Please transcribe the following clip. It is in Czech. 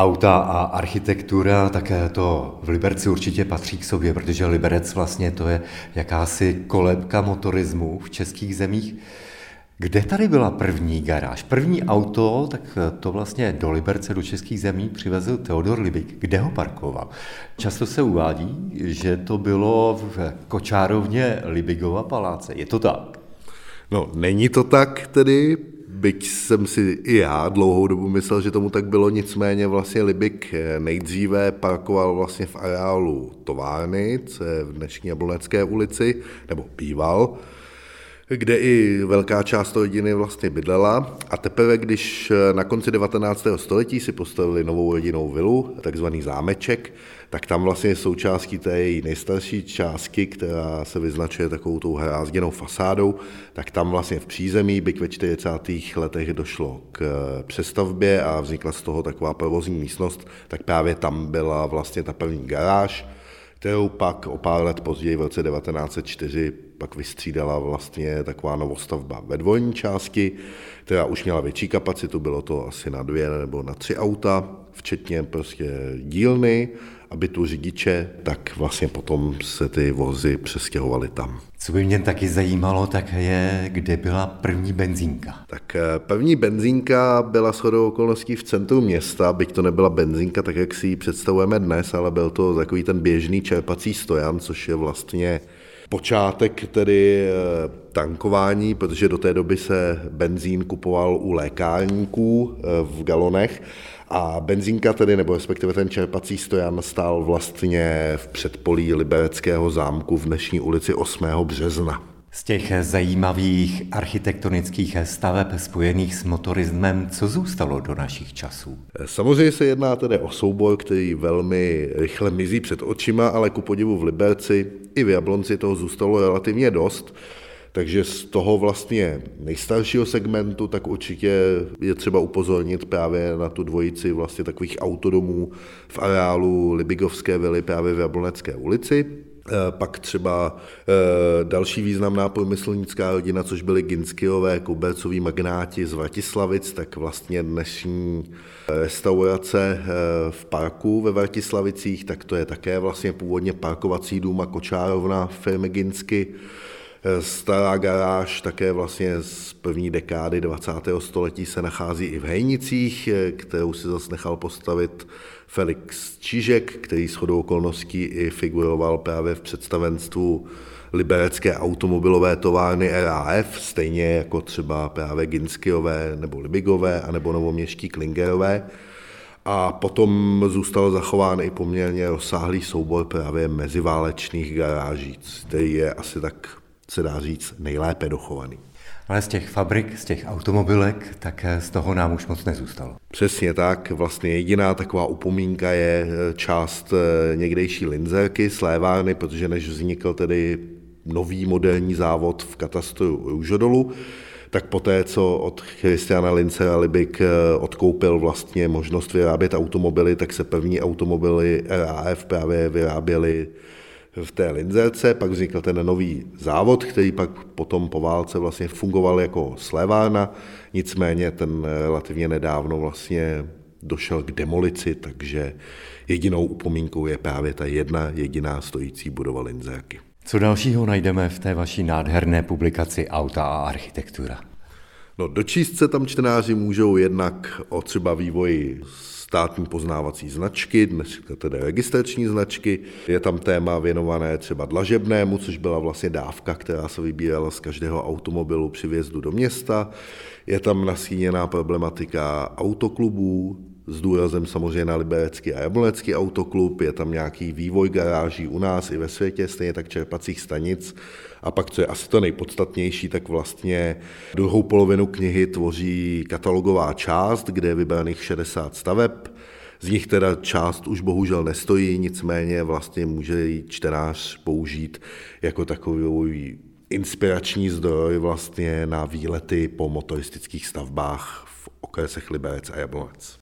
Auta a architektura, tak to v Liberci určitě patří k sobě, protože Liberec vlastně to je jakási kolébka motorismu v českých zemích. Kde tady byla první garáž? První auto, tak to vlastně do Liberce, do českých zemí přivezl Teodor Libik. Kde ho parkoval? Často se uvádí, že to bylo v kočárovně Libigova paláce. Je to tak? No, není to tak tedy, byť jsem si i já dlouhou dobu myslel, že tomu tak bylo, nicméně vlastně Libik nejdříve parkoval vlastně v areálu továrny, co je v dnešní Jablonecké ulici, nebo býval, kde i velká část rodiny vlastně bydlela. A teprve, když na konci 19. století si postavili novou rodinnou vilu, takzvaný zámeček, tak tam vlastně součástí té její nejstarší částky, která se vyznačuje takovou tou hrázděnou fasádou, tak tam vlastně v přízemí, byť ve 40. letech došlo k přestavbě a vznikla z toho taková provozní místnost, tak právě tam byla vlastně ta první garáž, kterou pak o pár let později v roce 1904 pak vystřídala vlastně taková novostavba ve dvojní části, která už měla větší kapacitu, bylo to asi na dvě nebo na tři auta, včetně prostě dílny aby tu řidiče, tak vlastně potom se ty vozy přestěhovaly tam. Co by mě taky zajímalo, tak je, kde byla první benzínka. Tak eh, první benzínka byla shodou okolností v centru města, byť to nebyla benzínka, tak jak si ji představujeme dnes, ale byl to takový ten běžný čerpací stojan, což je vlastně počátek tedy eh, tankování, protože do té doby se benzín kupoval u lékárníků eh, v galonech a benzínka tedy, nebo respektive ten čerpací stojan stál vlastně v předpolí Libereckého zámku v dnešní ulici 8. března. Z těch zajímavých architektonických staveb spojených s motorismem, co zůstalo do našich časů? Samozřejmě se jedná tedy o soubor, který velmi rychle mizí před očima, ale ku podivu v Liberci i v Jablonci toho zůstalo relativně dost. Takže z toho vlastně nejstaršího segmentu, tak určitě je třeba upozornit právě na tu dvojici vlastně takových autodomů v areálu Libigovské vily právě v Jablonecké ulici. Eh, pak třeba eh, další významná průmyslnická rodina, což byly Ginskyové, Kubercoví magnáti z Vratislavic, tak vlastně dnešní restaurace eh, v parku ve Vratislavicích, tak to je také vlastně původně parkovací dům a kočárovna firmy Ginsky. Stará garáž také vlastně z první dekády 20. století se nachází i v Hejnicích, kterou si zase nechal postavit Felix Čížek, který s chodou okolností i figuroval právě v představenstvu liberecké automobilové továrny RAF, stejně jako třeba právě Ginskyové nebo Libigové, anebo novoměstští Klingerové. A potom zůstal zachován i poměrně rozsáhlý soubor právě meziválečných garáží, který je asi tak se dá říct, nejlépe dochovaný. Ale z těch fabrik, z těch automobilek, tak z toho nám už moc nezůstalo. Přesně tak. Vlastně jediná taková upomínka je eh, část eh, někdejší linzerky, slévárny, protože než vznikl tedy nový moderní závod v katastru Růžodolu, tak poté, co od Christiana Lincera Libik eh, odkoupil vlastně možnost vyrábět automobily, tak se první automobily RAF právě vyráběly v té Linzerce, pak vznikl ten nový závod, který pak potom po válce vlastně fungoval jako slévárna, nicméně ten relativně nedávno vlastně došel k demolici, takže jedinou upomínkou je právě ta jedna jediná stojící budova Linzerky. Co dalšího najdeme v té vaší nádherné publikaci Auta a architektura? No, dočíst se tam čtenáři můžou jednak o třeba vývoji státní poznávací značky, dnes tedy registrační značky. Je tam téma věnované třeba dlažebnému, což byla vlastně dávka, která se vybírala z každého automobilu při vjezdu do města. Je tam nasíněná problematika autoklubů, s důrazem samozřejmě na Liberecký a Jablonecký autoklub, je tam nějaký vývoj garáží u nás i ve světě, stejně tak čerpacích stanic. A pak, co je asi to nejpodstatnější, tak vlastně druhou polovinu knihy tvoří katalogová část, kde je vybraných 60 staveb, z nich teda část už bohužel nestojí, nicméně vlastně může ji čtenář použít jako takový inspirační zdroj vlastně na výlety po motoristických stavbách v okresech Liberec a Jablonec.